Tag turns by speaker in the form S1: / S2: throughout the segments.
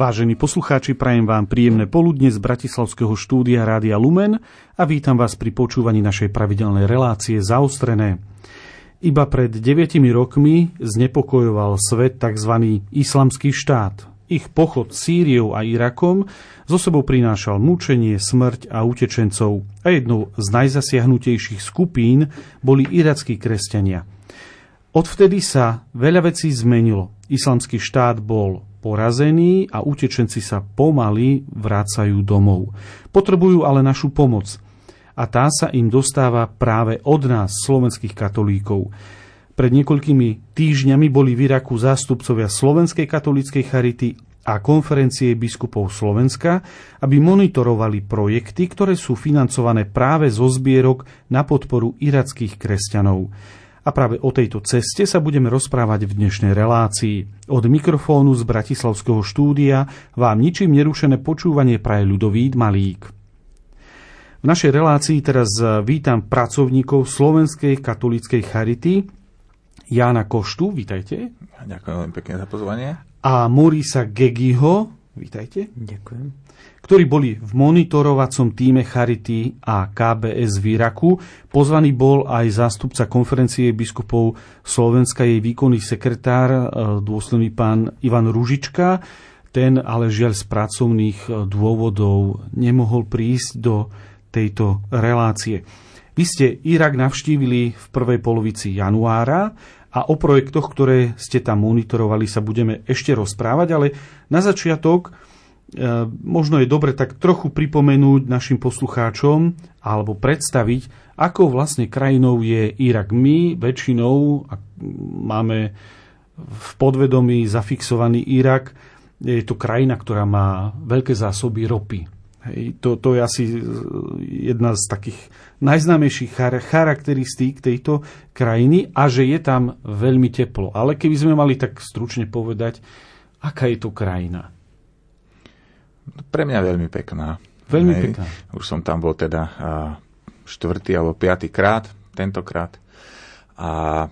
S1: Vážení poslucháči, prajem vám príjemné poludne z Bratislavského štúdia Rádia Lumen a vítam vás pri počúvaní našej pravidelnej relácie Zaostrené. Iba pred 9 rokmi znepokojoval svet tzv. islamský štát. Ich pochod Sýriou a Irakom zo sebou prinášal mučenie, smrť a utečencov a jednou z najzasiahnutejších skupín boli irackí kresťania. Odvtedy sa veľa vecí zmenilo. Islamský štát bol porazení a utečenci sa pomaly vracajú domov. Potrebujú ale našu pomoc. A tá sa im dostáva práve od nás, slovenských katolíkov. Pred niekoľkými týždňami boli v Iraku zástupcovia Slovenskej katolíckej charity a konferencie biskupov Slovenska, aby monitorovali projekty, ktoré sú financované práve zo zbierok na podporu irackých kresťanov. A práve o tejto ceste sa budeme rozprávať v dnešnej relácii. Od mikrofónu z Bratislavského štúdia vám ničím nerušené počúvanie praje ľudový Malík. V našej relácii teraz vítam pracovníkov Slovenskej katolíckej charity Jána Koštu, vítajte.
S2: Ďakujem pekne za pozvanie.
S1: A Morisa Gegiho, vítajte.
S3: Ďakujem
S1: ktorí boli v monitorovacom týme Charity a KBS v Iraku. Pozvaný bol aj zástupca konferencie biskupov Slovenska, jej výkonný sekretár, e, dôsledný pán Ivan Ružička. Ten ale žiaľ z pracovných e, dôvodov nemohol prísť do tejto relácie. Vy ste Irak navštívili v prvej polovici januára a o projektoch, ktoré ste tam monitorovali, sa budeme ešte rozprávať, ale na začiatok E, možno je dobre tak trochu pripomenúť našim poslucháčom alebo predstaviť, ako vlastne krajinou je Irak. My väčšinou máme v podvedomí zafixovaný Irak. Je to krajina, ktorá má veľké zásoby ropy. Hej, to, to je asi jedna z takých najznámejších charakteristík tejto krajiny a že je tam veľmi teplo. Ale keby sme mali tak stručne povedať, aká je to krajina?
S2: Pre mňa veľmi pekná.
S1: Veľmi Hej. pekná.
S2: Už som tam bol teda štvrtý alebo piatý krát, tentokrát. A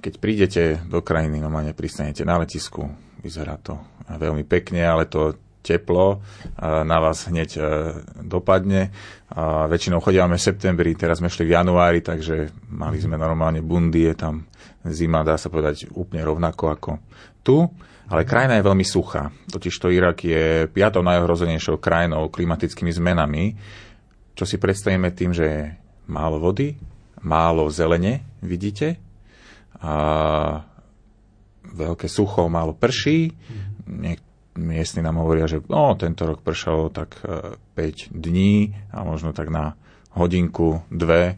S2: keď prídete do krajiny, normálne pristanete na letisku, vyzerá to veľmi pekne, ale to teplo na vás hneď dopadne. A väčšinou chodíme v septembri, teraz sme šli v januári, takže mali sme normálne bundy, je tam zima, dá sa povedať, úplne rovnako ako tu. Ale krajina je veľmi suchá. Totiž to Irak je piatou najohrozenejšou krajinou klimatickými zmenami, čo si predstavíme tým, že je málo vody, málo zelene, vidíte, a veľké sucho, málo prší. Niek- miestni nám hovoria, že no, tento rok pršalo tak 5 e, dní a možno tak na hodinku, dve.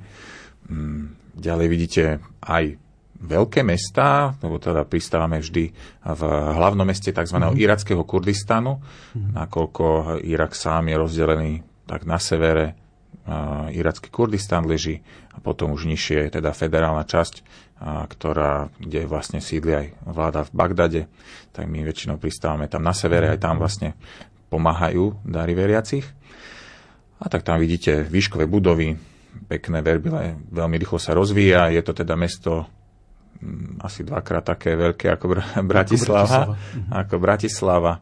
S2: Mm, ďalej vidíte aj veľké mestá, lebo teda pristávame vždy v hlavnom meste tzv. Mm-hmm. irackého Kurdistanu, mm-hmm. nakoľko Irak sám je rozdelený tak na severe, uh, iracký Kurdistan leží a potom už nižšie je teda federálna časť, ktorá, kde vlastne sídli aj vláda v Bagdade, tak my väčšinou pristávame tam na severe, aj tam vlastne pomáhajú dary veriacich. A tak tam vidíte výškové budovy, pekné verbile, veľmi rýchlo sa rozvíja, je to teda mesto Mm, asi dvakrát také veľké ako Bratislava. Ako Bratislava.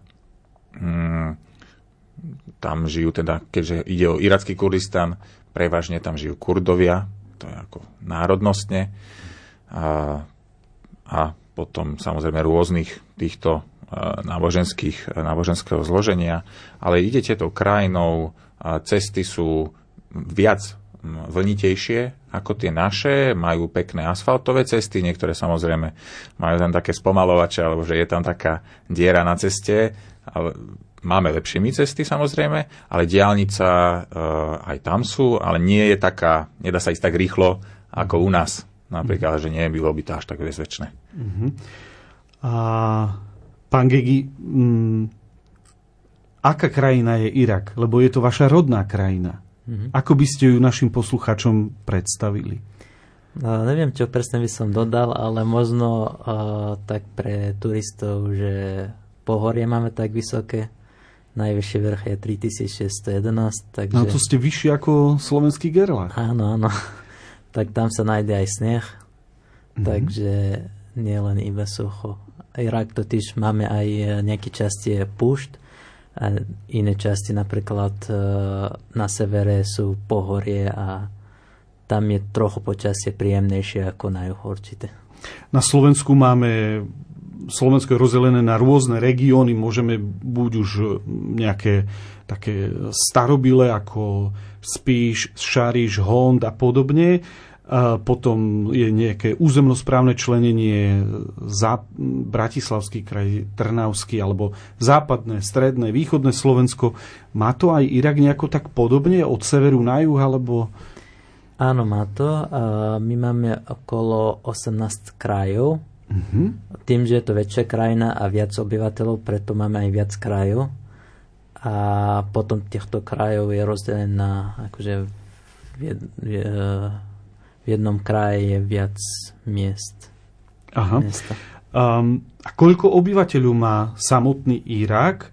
S2: Mm, tam žijú teda, keďže ide o iracký Kurdistan, prevažne tam žijú Kurdovia, to je ako národnostne. A, a potom samozrejme rôznych týchto náboženských, náboženského zloženia. Ale idete tou krajinou, cesty sú viac vlnitejšie ako tie naše, majú pekné asfaltové cesty, niektoré samozrejme majú tam také spomalovače, alebo že je tam taká diera na ceste, ale máme lepšími cesty samozrejme, ale diálnica e, aj tam sú, ale nie je taká, nedá sa ísť tak rýchlo ako u nás. Napríklad, že nie bylo by to až tak bezvečné. Uh-huh.
S1: A pán Gegi, m, aká krajina je Irak? Lebo je to vaša rodná krajina. Mm-hmm. Ako by ste ju našim posluchačom predstavili?
S3: No, neviem, čo presne by som dodal, ale možno uh, tak pre turistov, že pohorie máme tak vysoké, najvyšší vrch je 3611. Takže...
S1: No to ste vyšší ako slovenský Gerlach.
S3: Áno, áno. Tak tam sa nájde aj sneh, mm-hmm. takže nie len iba sucho. Irak totiž máme aj nejaký časť je púšť, a iné časti napríklad na severe sú pohorie a tam je trochu počasie príjemnejšie ako na juhu určite.
S1: Na Slovensku máme Slovensko je rozdelené na rôzne regióny, môžeme buď už nejaké také starobile ako Spíš, Šariš, Hond a podobne. A potom je nejaké územnosprávne členenie za Bratislavský kraj, Trnavský alebo západné, stredné, východné Slovensko. Má to aj Irak nejako tak podobne od severu na juh alebo...
S3: Áno, má to. My máme okolo 18 krajov Mm-hmm. Tým, že je to väčšia krajina a viac obyvateľov, preto máme aj viac krajov. A potom týchto krajov je rozdelené na, akože v, jed, v, v jednom kraji je viac miest.
S1: Aha. Um, a koľko obyvateľov má samotný Irak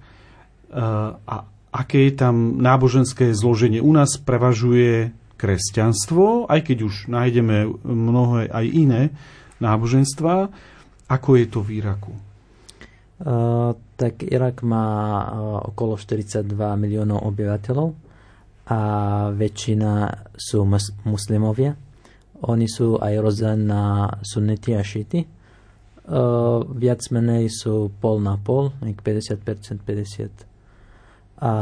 S1: uh, a aké je tam náboženské zloženie? U nás prevažuje kresťanstvo, aj keď už nájdeme mnohé aj iné náboženstva. Ako je to v Iraku?
S3: Uh, tak Irak má uh, okolo 42 miliónov obyvateľov a väčšina sú mus- muslimovia. Oni sú aj rozdelení na sunnity a šity. Uh, viac menej sú pol na pol, 50%, 50%. A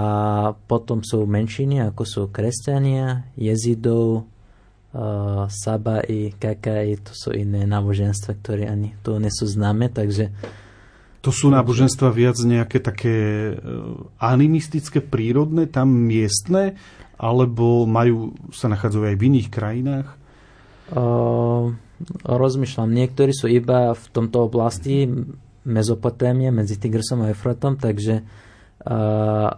S3: potom sú menšiny, ako sú kresťania, jezidov, uh, Saba i Kakai, to sú iné náboženstva, ktoré ani tu nie sú známe, takže
S1: to sú náboženstva viac nejaké také uh, animistické, prírodné, tam miestne, alebo majú, sa nachádzajú aj v iných krajinách?
S3: Uh, rozmýšľam, niektorí sú iba v tomto oblasti Mezopotémie, medzi Tigrsom a Efratom, takže uh,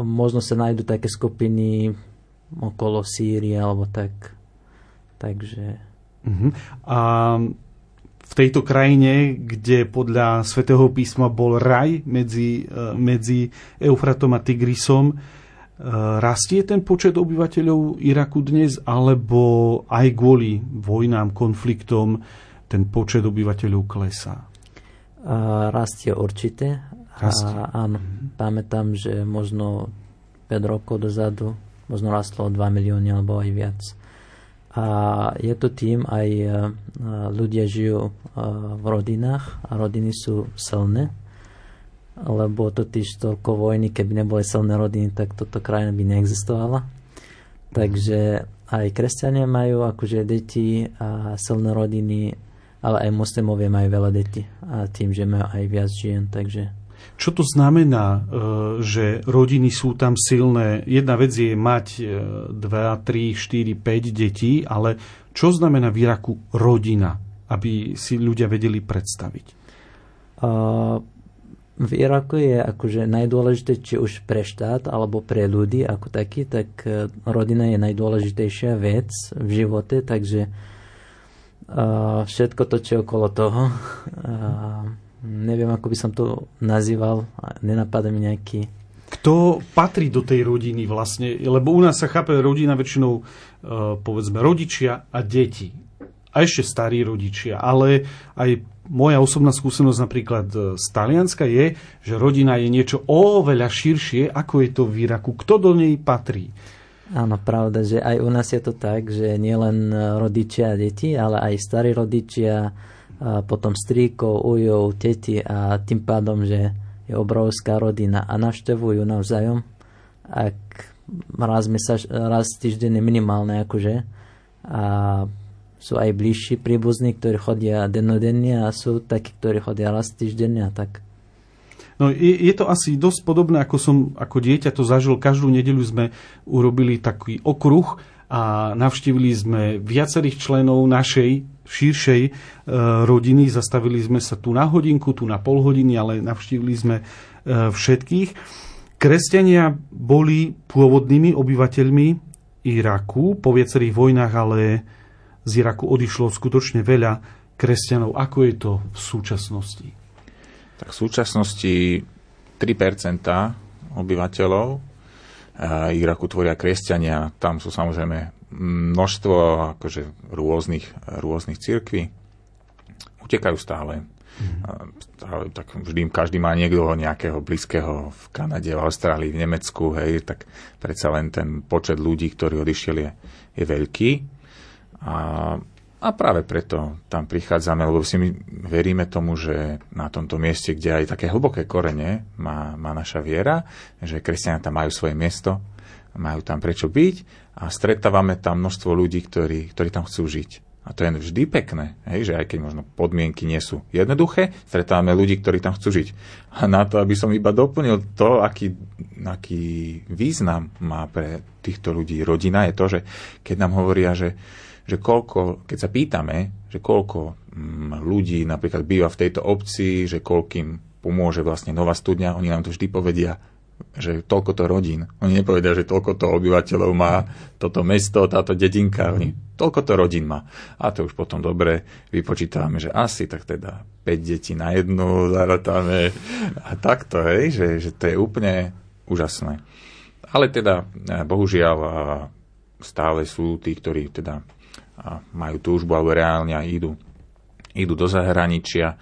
S3: možno sa nájdú také skupiny okolo Sýrie alebo tak. Takže...
S1: Uh-huh. A v tejto krajine, kde podľa svätého písma bol raj medzi, e, medzi Eufratom a Tigrisom, e, rastie ten počet obyvateľov Iraku dnes, alebo aj kvôli vojnám, konfliktom ten počet obyvateľov klesá?
S3: A rastie určite. Rastie. A, áno, mm-hmm. pamätám, že možno 5 rokov dozadu možno rastlo o 2 milióny alebo aj viac. A je to tým, aj e, ľudia žijú e, v rodinách a rodiny sú silné, lebo totiž toľko vojny, keby neboli silné rodiny, tak toto krajina by neexistovala. Takže aj kresťania majú akože deti a silné rodiny, ale aj muslimovia majú veľa detí a tým, že majú aj viac žien, takže
S1: čo to znamená, e, že rodiny sú tam silné? Jedna vec je mať 2, 3, 4, 5 detí, ale čo znamená v Iraku rodina, aby si ľudia vedeli predstaviť?
S3: Uh, v Iraku je akože najdôležité, či už pre štát alebo pre ľudí ako taký, tak e, rodina je najdôležitejšia vec v živote, takže všetko to, čo je okolo toho, uh, neviem, ako by som to nazýval, nenapadá mi nejaký...
S1: Kto patrí do tej rodiny vlastne? Lebo u nás sa chápe rodina väčšinou, e, povedzme, rodičia a deti. A ešte starí rodičia. Ale aj moja osobná skúsenosť napríklad e, z Talianska je, že rodina je niečo oveľa širšie, ako je to v Iraku. Kto do nej patrí?
S3: Áno, pravda, že aj u nás je to tak, že nielen rodičia a deti, ale aj starí rodičia, potom stríkov, ujov, teti a tým pádom, že je obrovská rodina a navštevujú navzájom. Ak raz, mesaž, raz týždeň minimálne akože. A sú aj bližší príbuzní, ktorí chodia dennodenne a sú takí, ktorí chodia raz týždenne a tak.
S1: No, je, je to asi dosť podobné, ako som ako dieťa to zažil. Každú nedeľu sme urobili taký okruh a navštívili sme viacerých členov našej širšej e, rodiny. Zastavili sme sa tu na hodinku, tu na pol hodiny, ale navštívili sme e, všetkých. Kresťania boli pôvodnými obyvateľmi Iraku. Po viacerých vojnách ale z Iraku odišlo skutočne veľa kresťanov. Ako je to v súčasnosti?
S2: Tak v súčasnosti 3% obyvateľov Iraku tvoria kresťania. Tam sú samozrejme množstvo akože rôznych, rôznych cirkví. Utekajú stále. Mm. Tak vždy každý má niekto nejakého blízkeho v Kanade, v Austrálii, v Nemecku, hej, tak predsa len ten počet ľudí, ktorí odišiel je, je veľký. A, a práve preto tam prichádzame, lebo si my veríme tomu, že na tomto mieste, kde aj také hlboké korene má, má naša viera, že kresťania tam majú svoje miesto, majú tam prečo byť a stretávame tam množstvo ľudí, ktorí, ktorí tam chcú žiť. A to je vždy pekné, hej, že aj keď možno podmienky nie sú jednoduché, stretávame ľudí, ktorí tam chcú žiť. A na to, aby som iba doplnil to, aký, aký význam má pre týchto ľudí rodina, je to, že keď nám hovoria, že, že koľko, keď sa pýtame, že koľko mm, ľudí napríklad býva v tejto obci, že koľkým pomôže vlastne nová studňa, oni nám to vždy povedia že toľko to rodín. Oni nepovedia, že toľko to obyvateľov má toto mesto, táto dedinka. Oni toľko to rodín má. A to už potom dobre vypočítame, že asi tak teda 5 detí na jednu zaratáme a takto, hej, že, že to je úplne úžasné. Ale teda, eh, bohužiaľ, stále sú tí, ktorí teda majú túžbu alebo reálne idú, idú do zahraničia.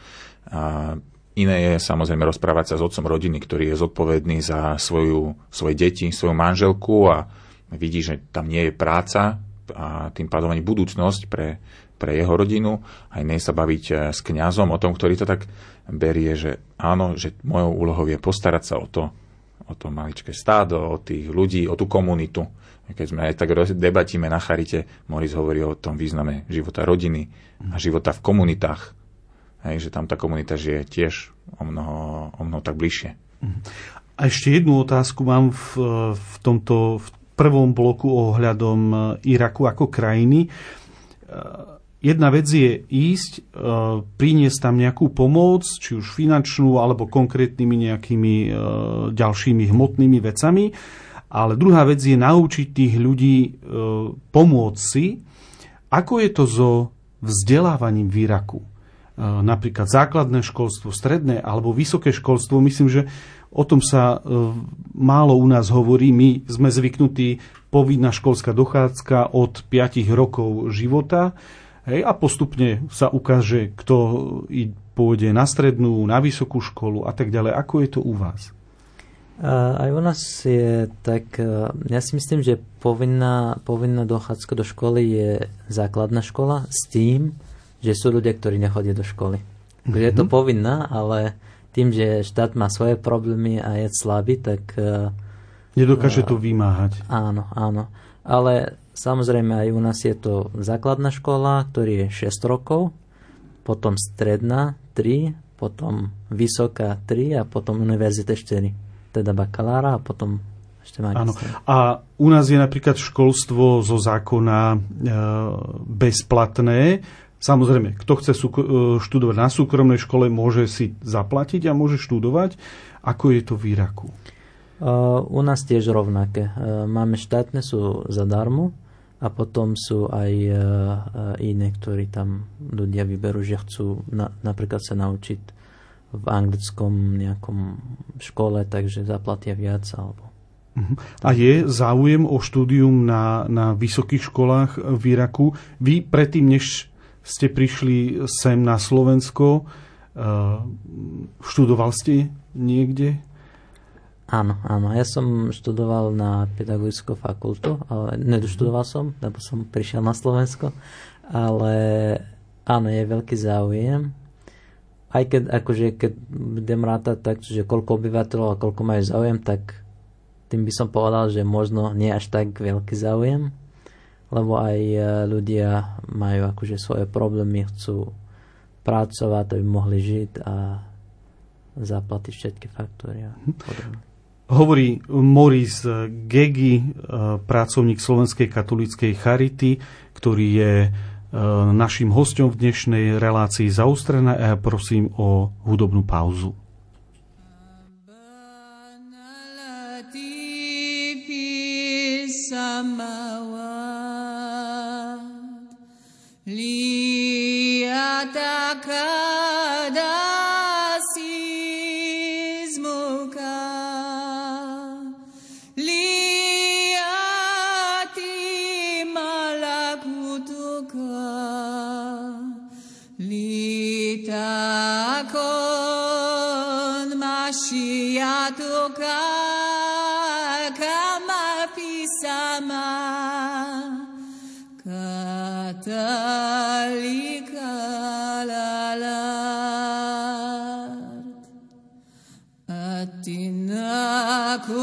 S2: Iné je samozrejme rozprávať sa s otcom rodiny, ktorý je zodpovedný za svoju, svoje deti, svoju manželku a vidí, že tam nie je práca a tým pádom ani budúcnosť pre, pre jeho rodinu. A iné sa baviť eh, s kňazom o tom, ktorý to tak berie, že áno, že mojou úlohou je postarať sa o to, o to maličké stádo, o tých ľudí, o tú komunitu. Keď sme aj tak debatíme na Charite, Moris hovorí o tom význame života rodiny a života v komunitách Hej, že tam tá komunita žije tiež o mnoho, o mnoho tak bližšie.
S1: A ešte jednu otázku mám v, v tomto v prvom bloku ohľadom e, Iraku ako krajiny. E, jedna vec je ísť, e, priniesť tam nejakú pomoc, či už finančnú, alebo konkrétnymi nejakými ďalšími hmotnými vecami. Ale druhá vec je naučiť tých ľudí pomôcť si. Ako je to so vzdelávaním v Iraku? E, napríklad základné školstvo, stredné alebo vysoké školstvo. Myslím, že o tom sa e, málo u nás hovorí. My sme zvyknutí povinná školská dochádzka od 5 rokov života hej, a postupne sa ukáže, kto pôjde na strednú, na vysokú školu a tak ďalej. Ako je to u vás?
S3: Aj u nás je tak, e, ja si myslím, že povinná, povinná dochádzka do školy je základná škola s tým, že sú ľudia, ktorí nechodia do školy. Mm-hmm. Je to mhm. povinná, ale tým, že štát má svoje problémy a je slabý, tak... E,
S1: Nedokáže uh, to vymáhať.
S3: Áno, áno. Ale samozrejme aj u nás je to základná škola, ktorý je 6 rokov, potom stredná 3, potom vysoká 3 a potom univerzita 4. Teda bakalára a potom ešte
S1: Áno. A u nás je napríklad školstvo zo zákona e, bezplatné Samozrejme, kto chce e, študovať na súkromnej škole, môže si zaplatiť a môže študovať. Ako je to v Iraku?
S3: Uh, u nás tiež rovnaké. Uh, máme štátne, sú zadarmo a potom sú aj iné, ktorí tam ľudia vyberú, že chcú na, napríklad sa naučiť v anglickom nejakom škole, takže zaplatia viac alebo
S1: mhm. a je záujem o štúdium na, na vysokých školách v Iraku? Vy predtým, než ste prišli sem na Slovensko. Eh, študoval ste niekde?
S3: Áno, áno. Ja som študoval na pedagogickú fakultu, ale nedoštudoval som, lebo som prišiel na Slovensko. Ale áno, je veľký záujem. Aj keď, akože, keď budem rátať tak, že koľko obyvateľov a koľko majú záujem, tak tým by som povedal, že možno nie až tak veľký záujem lebo aj e, ľudia majú akože svoje problémy, chcú pracovať, aby mohli žiť a zaplatiť všetky faktúry podobne.
S1: Hovorí Moris Gegi, e, pracovník Slovenskej katolíckej charity, ktorý je Eh, našim hostom v dnešnej relácii zaustrené a ja prosím o hudobnú pauzu.
S4: ليتكلم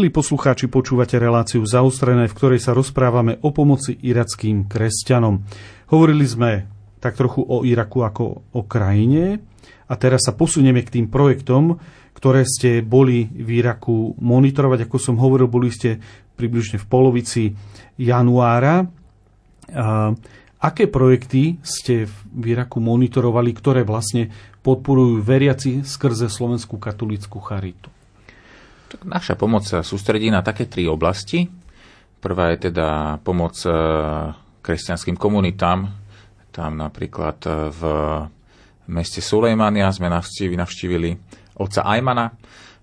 S1: Milí poslucháči, počúvate reláciu zaostrené, v ktorej sa rozprávame o pomoci irackým kresťanom. Hovorili sme tak trochu o Iraku ako o krajine a teraz sa posunieme k tým projektom, ktoré ste boli v Iraku monitorovať. Ako som hovoril, boli ste približne v polovici januára. A aké projekty ste v Iraku monitorovali, ktoré vlastne podporujú veriaci skrze Slovenskú katolickú charitu?
S2: Tak naša pomoc sa sústredí na také tri oblasti. Prvá je teda pomoc e, kresťanským komunitám. Tam napríklad e, v meste Sulejmania sme navštívili, otca Ajmana,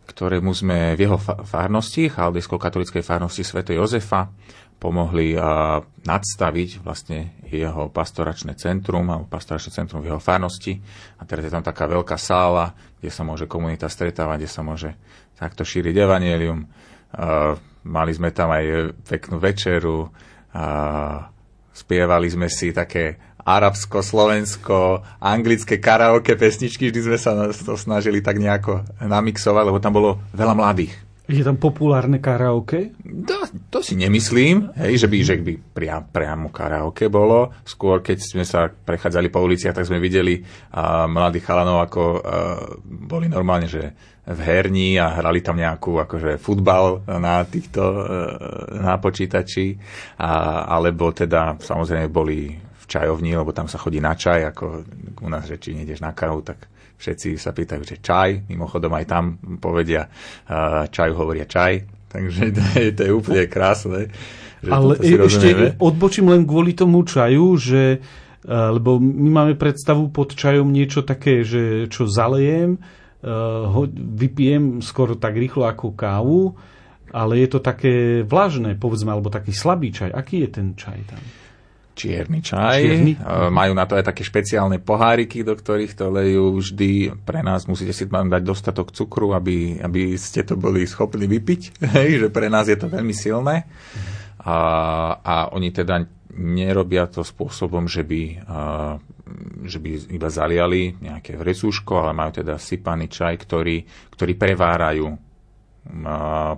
S2: ktorému sme v jeho fa- farnosti, chaldejsko-katolickej farnosti Sv. Jozefa, pomohli uh, nadstaviť vlastne jeho pastoračné centrum alebo pastoračné centrum v jeho farnosti. A teraz je tam taká veľká sála, kde sa môže komunita stretávať, kde sa môže takto šíriť evanielium. Uh, mali sme tam aj peknú večeru, spievali sme si také arabsko, slovensko, anglické karaoke pesničky, vždy sme sa to snažili tak nejako namixovať, lebo tam bolo veľa mladých.
S1: Je tam populárne karaoke?
S2: To, to si nemyslím, hej, že by, že by priam, priamo karaoke bolo. Skôr, keď sme sa prechádzali po uliciach, tak sme videli a, mladých chalanov, ako a, boli normálne, že v herní a hrali tam nejakú akože futbal na týchto na počítači, a, alebo teda samozrejme boli v čajovni, lebo tam sa chodí na čaj, ako u nás, že či nejdeš na kávu, tak všetci sa pýtajú, že čaj, mimochodom aj tam povedia čaju hovoria čaj, takže to je, to je úplne krásne.
S1: Že Ale ešte odbočím len kvôli tomu čaju, že lebo my máme predstavu pod čajom niečo také, že čo zalejem, ho vypijem skoro tak rýchlo ako kávu, ale je to také vlažné, povedzme, alebo taký slabý čaj. Aký je ten čaj tam?
S2: Čierny čaj. Čierny? Majú na to aj také špeciálne poháriky, do ktorých to lejú vždy. Pre nás musíte si tam dať dostatok cukru, aby, aby ste to boli schopní vypiť. Hej, že pre nás je to veľmi silné. A, a oni teda nerobia to spôsobom, že by, a, že by iba zaliali nejaké vrecúško, ale majú teda sypaný čaj, ktorý, ktorý prevárajú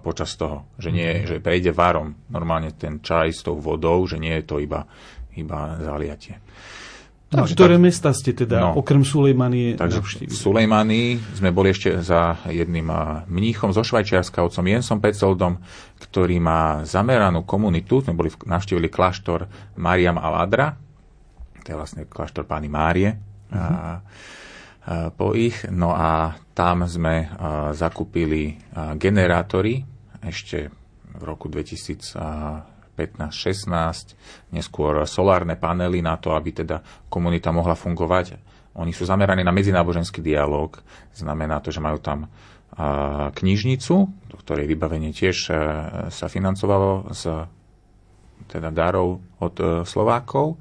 S2: počas toho. Že, nie, že prejde varom normálne ten čaj s tou vodou, že nie je to iba iba zaliatie.
S1: A
S2: Takže
S1: ktoré
S2: tak-
S1: mesta ste teda,
S2: No.
S1: okrem Sulejmanie,
S2: Takže v
S1: navštívili?
S2: Sulejmani sme boli ešte za jedným a, mníchom zo Švajčiarska, otcom Jensom Petzoldom, ktorý má zameranú komunitu. Sme boli, v- navštívili kláštor Mariam al-Adra, to je vlastne kláštor pány Márie, a, a, po ich. No a tam sme a, zakúpili a, generátory ešte v roku 2015-16, neskôr solárne panely na to, aby teda komunita mohla fungovať. Oni sú zameraní na medzináboženský dialog. Znamená to, že majú tam knižnicu, do ktorej vybavenie tiež a, sa financovalo z teda darov od e, Slovákov.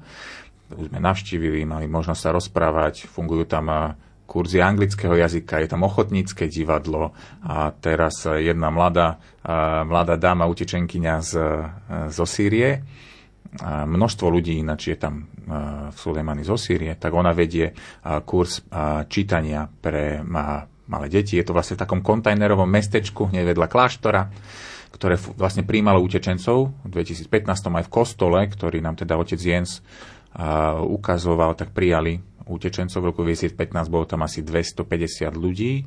S2: Už sme navštívili, mali možnosť sa rozprávať, fungujú tam a, kurzy anglického jazyka, je tam ochotnícke divadlo a teraz e, jedna mladá, a, mladá dáma, utečenkyňa z, e, zo Sýrie, množstvo ľudí ináč je tam v Sulejmani zo Sýrie, tak ona vedie kurz čítania pre malé deti. Je to vlastne v takom kontajnerovom mestečku, hneď vedľa kláštora, ktoré vlastne príjmalo utečencov v 2015 aj v kostole, ktorý nám teda otec Jens ukazoval, tak prijali utečencov. V roku 2015 bolo tam asi 250 ľudí.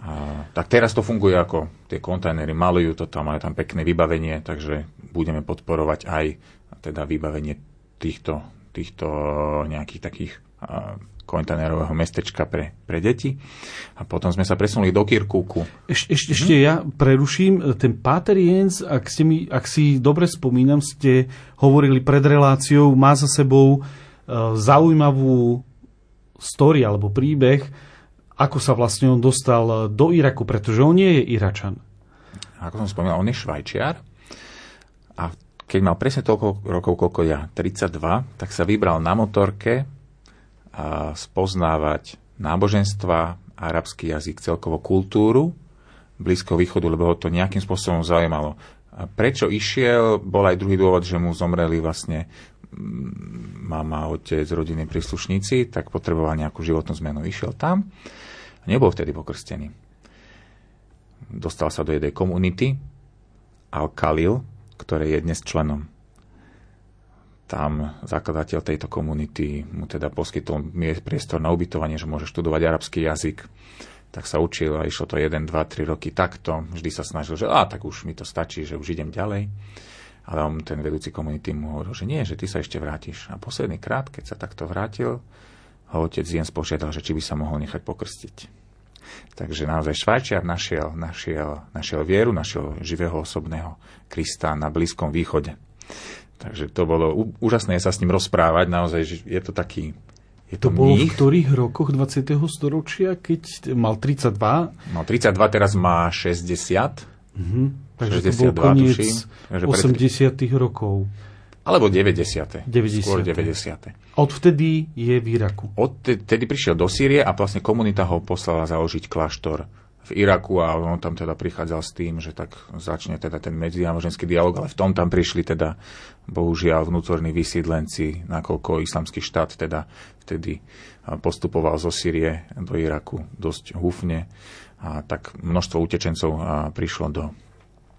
S2: A, tak teraz to funguje ako tie kontajnery, malujú to tam, majú tam pekné vybavenie, takže budeme podporovať aj teda vybavenie týchto, týchto nejakých takých a, kontajnerového mestečka pre, pre deti. A potom sme sa presunuli do Kirkúku.
S1: Eš, eš, ešte ja preruším. Ten Páter Jens, ak, ste mi, ak si dobre spomínam, ste hovorili pred reláciou, má za sebou zaujímavú story alebo príbeh, ako sa vlastne on dostal do Iraku, pretože on nie je Iračan.
S2: Ako som spomínal, on je švajčiar a keď mal presne toľko rokov, koľko ja, 32, tak sa vybral na motorke a spoznávať náboženstva, arabský jazyk, celkovo kultúru Blízkoho východu, lebo ho to nejakým spôsobom zaujímalo. A prečo išiel, bol aj druhý dôvod, že mu zomreli vlastne mama, otec, rodinní príslušníci, tak potreboval nejakú životnú zmenu. Išiel tam, nebol vtedy pokrstený. Dostal sa do jednej komunity, Al-Khalil, ktoré je dnes členom tam zakladateľ tejto komunity mu teda poskytol priestor na ubytovanie, že môže študovať arabský jazyk. Tak sa učil a išlo to 1, 2, 3 roky takto. Vždy sa snažil, že a tak už mi to stačí, že už idem ďalej. Ale on, ten vedúci komunity mu hovoril, že nie, že ty sa ešte vrátiš. A posledný krát, keď sa takto vrátil, ho otec Jens požiadal, že či by sa mohol nechať pokrstiť. Takže naozaj Švajčiar našiel, našiel, našiel vieru, našiel živého osobného Krista na Blízkom východe. Takže to bolo úžasné sa s ním rozprávať, naozaj, že je to taký, je
S1: To
S2: to,
S1: bolo v ktorých rokoch 20. storočia, keď mal 32?
S2: no 32, teraz má 60,
S1: Mhm. Takže to bol
S2: 62
S1: koniec
S2: tuším, takže pred-
S1: 80. rokov.
S2: alebo 90.
S1: 90.
S2: Skôr 90.
S1: Odvtedy je v Iraku.
S2: Odtedy prišiel do Sýrie a vlastne komunita ho poslala založiť kláštor v Iraku a on tam teda prichádzal s tým, že tak začne teda ten medzináboženský dialog, ale v tom tam prišli teda bohužiaľ vnútorní vysídlenci, nakoľko islamský štát teda vtedy postupoval zo Sýrie do Iraku dosť húfne a tak množstvo utečencov prišlo do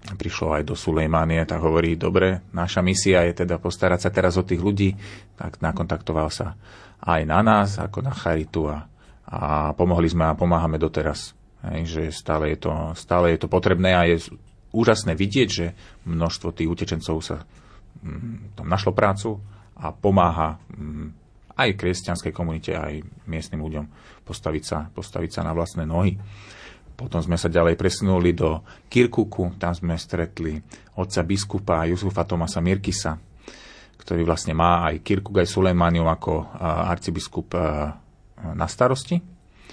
S2: prišlo aj do Sulejmánie, tak hovorí, dobre, naša misia je teda postarať sa teraz o tých ľudí, tak nakontaktoval sa aj na nás, ako na Charitu a, a pomohli sme a pomáhame doteraz. Hej, že stále je, to, stále je to potrebné a je úžasné vidieť, že množstvo tých utečencov sa mm, tam našlo prácu a pomáha mm, aj kresťanskej komunite, aj miestnym ľuďom postaviť sa, postaviť sa na vlastné nohy. Potom sme sa ďalej presunuli do Kirkuku, tam sme stretli otca biskupa Jusufa Tomasa Mirkisa, ktorý vlastne má aj Kirkuk, aj Sulejmanium ako arcibiskup na starosti.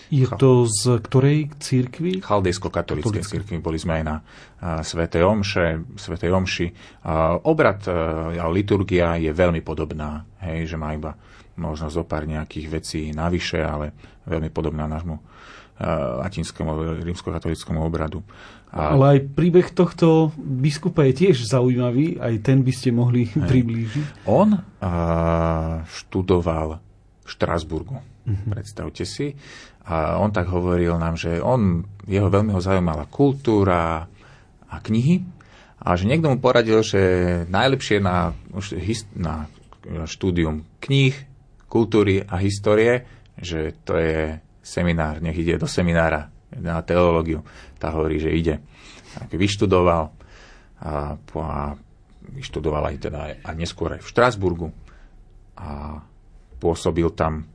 S1: Je to z ktorej církvy?
S2: Chaldejsko-katolíckej
S1: Katolíckej.
S2: cirkvi. Boli sme aj na Svetej Omše, Svetej Omši. Obrad a, liturgia je veľmi podobná, hej, že má iba možno zo pár nejakých vecí navyše, ale veľmi podobná nášmu latinskému, rímskokatolickému obradu. A,
S1: Ale aj príbeh tohto biskupa je tiež zaujímavý, aj ten by ste mohli priblížiť.
S2: On a, študoval v Štrasburgu, predstavte si. A on tak hovoril nám, že on, jeho veľmi ho zaujímala kultúra a knihy a že niekto mu poradil, že najlepšie na, na štúdium kníh, kultúry a histórie, že to je seminár, nech ide do seminára na teológiu. Tá hovorí, že ide. Tak vyštudoval a, a vyštudoval aj teda aj, neskôr aj v Štrásburgu a pôsobil tam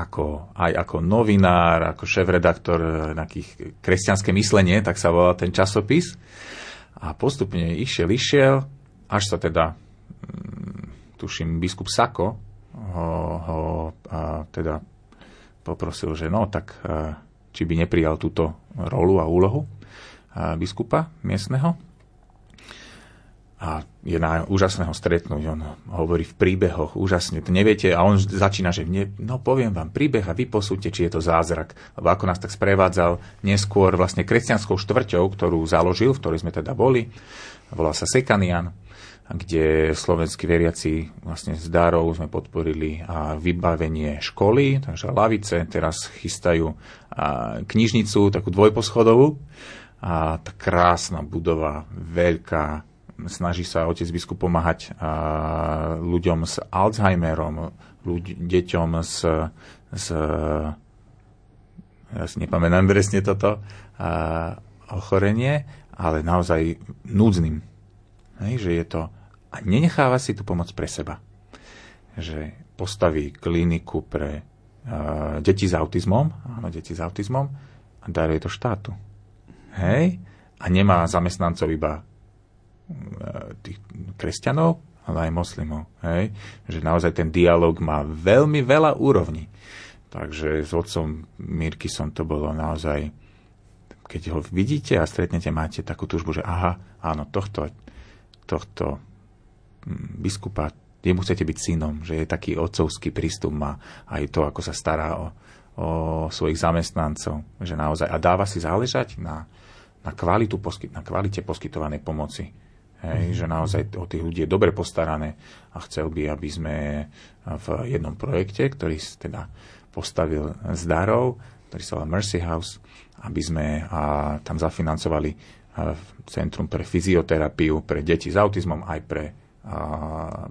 S2: ako, aj ako novinár, ako šéf-redaktor nejakých kresťanské myslenie, tak sa volal ten časopis. A postupne išiel, išiel, až sa teda, mm, tuším, biskup Sako ho, ho a teda poprosil, že no, tak a, či by neprijal túto rolu a úlohu a, biskupa miestneho a je na úžasného stretnúť. On hovorí v príbehoch, úžasne, to neviete, a on začína, že ne, no poviem vám príbeh a vy posúďte, či je to zázrak. Lebo ako nás tak sprevádzal neskôr vlastne kresťanskou štvrťou, ktorú založil, v ktorej sme teda boli, volá sa Sekanian, kde slovenskí veriaci vlastne z darov sme podporili a vybavenie školy, takže lavice, teraz chystajú knižnicu, takú dvojposchodovú, a tá krásna budova, veľká, snaží sa otec biskup pomáhať ľuďom s Alzheimerom, ľuď, deťom s, s ja si nepamätám presne toto a, ochorenie, ale naozaj núdznym. Hej, že je to a nenecháva si tú pomoc pre seba. Že postaví kliniku pre uh, deti s autizmom, áno, deti s autizmom a daruje to štátu. Hej? A nemá zamestnancov iba E, tých kresťanov, ale aj moslimov. Hej? Že naozaj ten dialog má veľmi veľa úrovní. Takže s otcom Mirkisom to bolo naozaj, keď ho vidíte a stretnete, máte takú túžbu, že aha, áno, tohto, tohto biskupa, jemu chcete byť synom, že je taký otcovský prístup má aj to, ako sa stará o, o svojich zamestnancov, že naozaj a dáva si záležať na, na, kvalitu, na kvalite poskytovanej pomoci. Hej, že naozaj o tých ľudí je dobre postarané a chcel by, aby sme v jednom projekte, ktorý teda postavil z darov, ktorý sa volá Mercy House, aby sme a, tam zafinancovali a, Centrum pre fyzioterapiu pre deti s autizmom aj pre,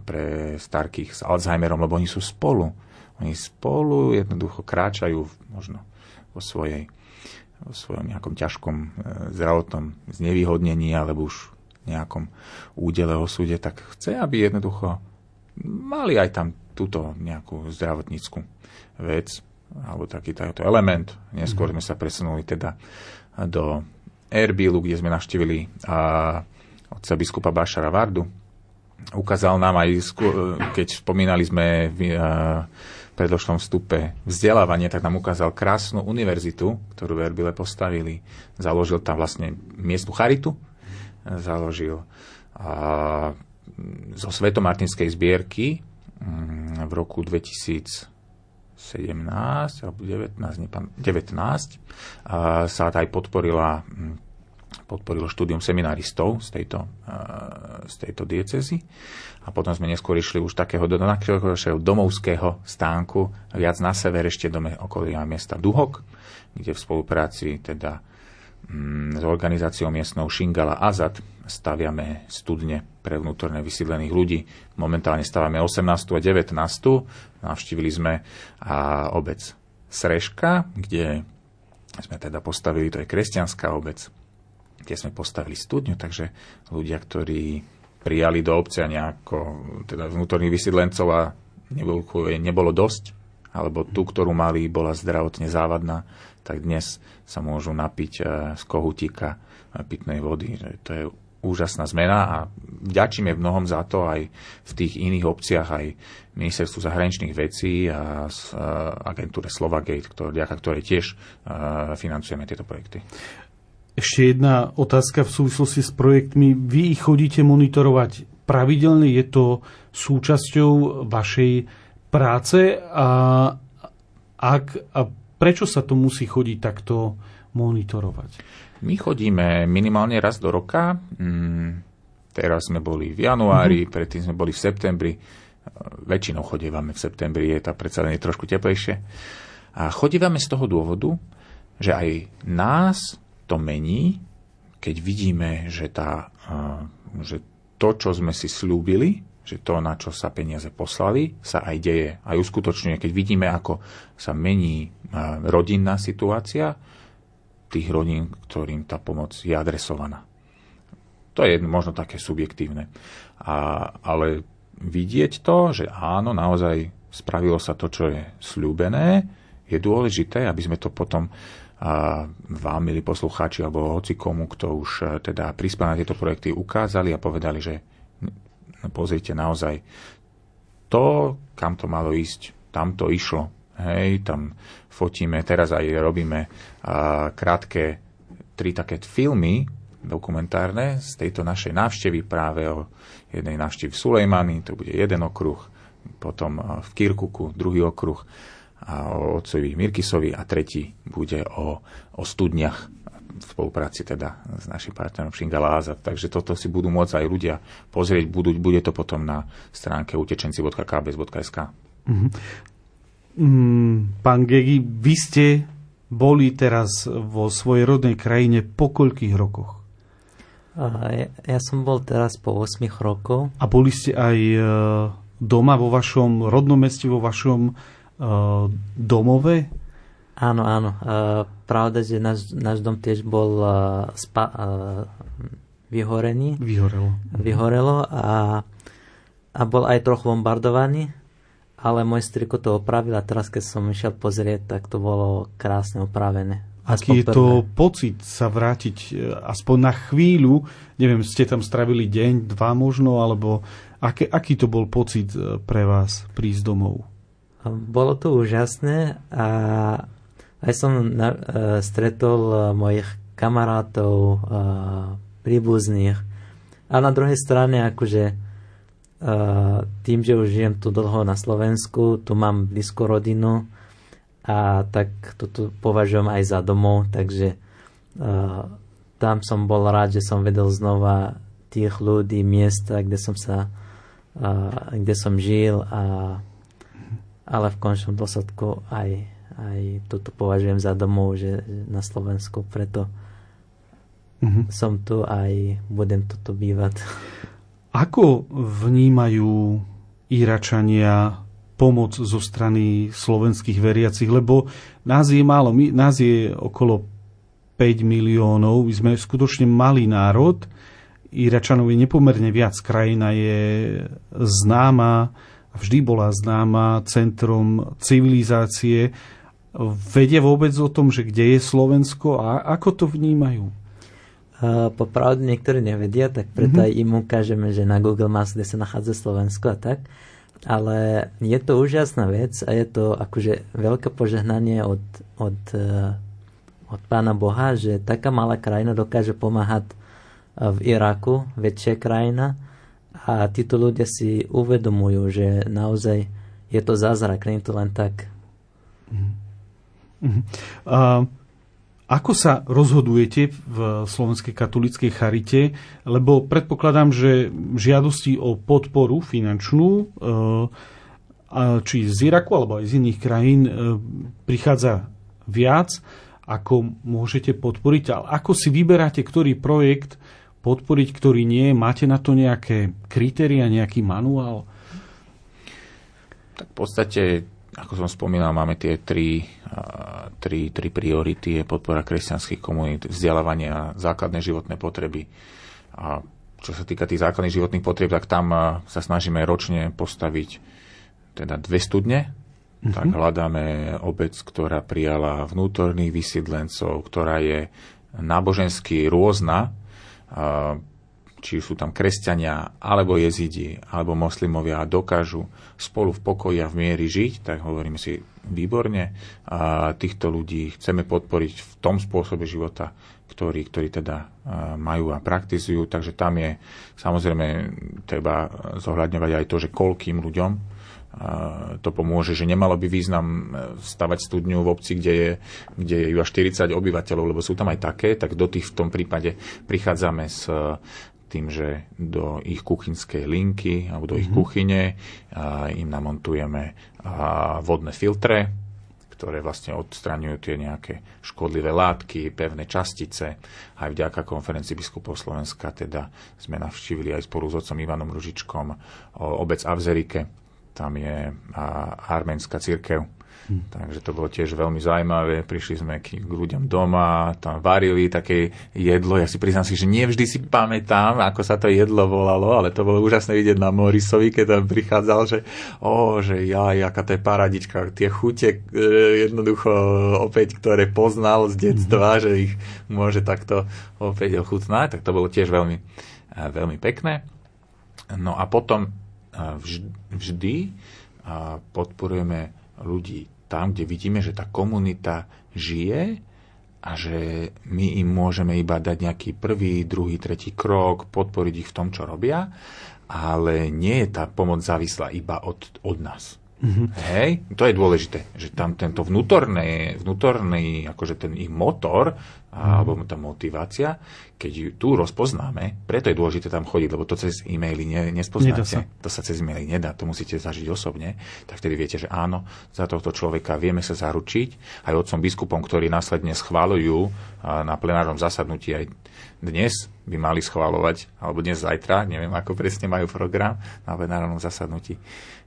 S2: pre starkých s Alzheimerom, lebo oni sú spolu. Oni spolu jednoducho kráčajú možno vo svojej vo svojom nejakom ťažkom e, zdravotnom znevýhodnení alebo už nejakom údele o súde, tak chce, aby jednoducho mali aj tam túto nejakú zdravotníckú vec, alebo taký takýto element. Neskôr sme sa presunuli teda do Erbilu, kde sme navštívili otca biskupa Bašara Vardu. Ukázal nám aj, keď spomínali sme v predošlom vstupe vzdelávanie, tak nám ukázal krásnu univerzitu, ktorú v Erbile postavili. Založil tam vlastne miestnu charitu, založil a zo Svetomartinskej zbierky mm, v roku 2017 alebo 19, nepan, 19 a sa aj podporila mm, podporilo štúdium seminaristov z tejto, z tejto diecezy. A potom sme neskôr išli už takého do domovského stánku, viac na sever ešte do okolia miesta Duhok, kde v spolupráci teda Mm, s organizáciou miestnou Šingala Azad staviame studne pre vnútorne vysídlených ľudí. Momentálne stavíme 18. a 19. Navštívili sme a obec Sreška, kde sme teda postavili, to je kresťanská obec, kde sme postavili studňu, takže ľudia, ktorí prijali do obce nejako teda vnútorných vysídlencov a nebolo, dosť, alebo tú, ktorú mali, bola zdravotne závadná, tak dnes sa môžu napiť e, z kohutíka e, pitnej vody. To je úžasná zmena a vďačíme v mnohom za to aj v tých iných obciach, aj ministerstvu zahraničných vecí a e, agentúre Slovagate, ktoré, ktorej tiež financujeme tieto projekty.
S1: Ešte jedna otázka v súvislosti s projektmi. Vy ich chodíte monitorovať pravidelne? Je to súčasťou vašej práce? A ak a Prečo sa to musí chodiť takto monitorovať?
S2: My chodíme minimálne raz do roka. Mm, teraz sme boli v januári, mm-hmm. predtým sme boli v septembri. Väčšinou chodívame v septembri, je tá predsa len trošku teplejšie. A chodívame z toho dôvodu, že aj nás to mení, keď vidíme, že, tá, že to, čo sme si slúbili, že to, na čo sa peniaze poslali, sa aj deje, aj uskutočňuje. Keď vidíme, ako sa mení rodinná situácia tých rodín, ktorým tá pomoc je adresovaná. To je možno také subjektívne. A, ale vidieť to, že áno, naozaj spravilo sa to, čo je slúbené, je dôležité, aby sme to potom vám, milí poslucháči, alebo hoci komu, kto už e, teda prispel na tieto projekty, ukázali a povedali, že pozrite naozaj to, kam to malo ísť, tam to išlo. Hej, tam fotíme, teraz aj robíme a, krátke tri také filmy dokumentárne z tejto našej návštevy práve o jednej návštevy v Sulejmani, to bude jeden okruh, potom a, v Kirkuku druhý okruh a o otcovi Mirkisovi a tretí bude o, o studniach v spolupráci teda s našim partnerom Šingala Azad. Takže toto si budú môcť aj ľudia pozrieť, budú, bude to potom na stránke utečenci.kbs.sk.
S1: Mm-hmm. Mm, pán Gegi, vy ste boli teraz vo svojej rodnej krajine po koľkých rokoch?
S3: Ja, ja som bol teraz po 8 rokov.
S1: A boli ste aj e, doma vo vašom rodnom meste, vo vašom uh, domove?
S3: Áno, áno. Uh, pravda, že náš, náš dom tiež bol uh, spa, vyhorený.
S1: Vyhorelo.
S3: Vyhorelo a, a bol aj trochu bombardovaný, ale môj striko to opravil a teraz, keď som išiel pozrieť, tak to bolo krásne opravené.
S1: Aký je to pocit sa vrátiť aspoň na chvíľu, neviem, ste tam stravili deň, dva možno, alebo aké, aký to bol pocit pre vás prísť domov?
S3: Bolo to úžasné a aj som na, uh, stretol uh, mojich kamarátov, uh, príbuzných. A na druhej strane, akože tým, že už žijem tu dlho na Slovensku, tu mám blízko rodinu a tak to tu považujem aj za domov, takže tam som bol rád, že som vedel znova tých ľudí, miesta, kde som sa kde som žil a ale v končnom dôsledku aj, aj toto považujem za domov, že na Slovensku, preto mm-hmm. som tu aj budem toto bývať.
S1: Ako vnímajú Iračania pomoc zo strany slovenských veriacich, lebo nás je málo, my, nás je okolo 5 miliónov, my sme skutočne malý národ, Iračanov je nepomerne viac, krajina je známa, vždy bola známa centrom civilizácie. Vedia vôbec o tom, že kde je Slovensko a ako to vnímajú?
S3: Uh, popravde niektorí nevedia, tak preto mm-hmm. aj im ukážeme, že na Google Maps, kde sa nachádza Slovensko a tak. Ale je to úžasná vec a je to akože veľké požehnanie od, od, uh, od Pána Boha, že taká malá krajina dokáže pomáhať uh, v Iraku, väčšia krajina, a títo ľudia si uvedomujú, že naozaj je to zázrak, nie je to len tak.
S1: Uh-huh. Uh, ako sa rozhodujete v Slovenskej katolíckej charite? Lebo predpokladám, že žiadosti o podporu finančnú, uh, či z Iraku alebo aj z iných krajín, uh, prichádza viac, ako môžete podporiť. Ale ako si vyberáte, ktorý projekt podporiť, ktorý nie. Máte na to nejaké kritéria, nejaký manuál?
S2: Tak v podstate, ako som spomínal, máme tie tri, tri, tri priority. Je podpora kresťanských komunít, vzdelávanie a základné životné potreby. A čo sa týka tých základných životných potrieb, tak tam sa snažíme ročne postaviť teda dve studne, Mm-hmm. tak hľadáme obec, ktorá prijala vnútorných vysídlencov, ktorá je nábožensky rôzna, či sú tam kresťania, alebo jezidi, alebo moslimovia a dokážu spolu v pokoji a v miery žiť, tak hovoríme si výborne. A týchto ľudí chceme podporiť v tom spôsobe života, ktorý, ktorý teda majú a praktizujú. Takže tam je samozrejme treba zohľadňovať aj to, že koľkým ľuďom to pomôže, že nemalo by význam e, stavať studňu v obci, kde je, kde je iba 40 obyvateľov, lebo sú tam aj také, tak do tých v tom prípade prichádzame s tým, že do ich kuchynskej linky alebo do mm-hmm. ich mhm. kuchyne im namontujeme vodné filtre, ktoré vlastne odstraňujú tie nejaké škodlivé látky, pevné častice. Aj vďaka konferencii biskupov Slovenska teda sme navštívili aj spolu s otcom Ivanom Ružičkom obec Avzerike. Tam je arménska církev. Takže to bolo tiež veľmi zaujímavé. Prišli sme k, k ľuďom doma, tam varili také jedlo. Ja si priznám si, že nie vždy si pamätám, ako sa to jedlo volalo, ale to bolo úžasné vidieť na Morisovi, keď tam prichádzal, že o, že ja, aká to je paradička, tie chute e, jednoducho opäť, ktoré poznal z detstva, že ich môže takto opäť ochutnať, tak to bolo tiež veľmi, e, veľmi pekné. No a potom vždy podporujeme ľudí tam, kde vidíme, že tá komunita žije a že my im môžeme iba dať nejaký prvý, druhý, tretí krok, podporiť ich v tom, čo robia, ale nie je tá pomoc závislá iba od, od nás. Mm-hmm. Hej, to je dôležité, že tam tento vnútorný, vnútorný akože ten ich motor. Alebo tá motivácia, keď ju tu rozpoznáme, preto je dôležité tam chodiť, lebo to cez e-maily ne, nespoznáte.
S1: Sa.
S2: To sa cez e-maily nedá, to musíte zažiť osobne, tak vtedy viete, že áno, za tohto človeka vieme sa zaručiť. Aj otcom biskupom, ktorí následne schválujú na plenárnom zasadnutí aj dnes by mali schváľovať, alebo dnes zajtra, neviem ako presne majú program na plenárnom zasadnutí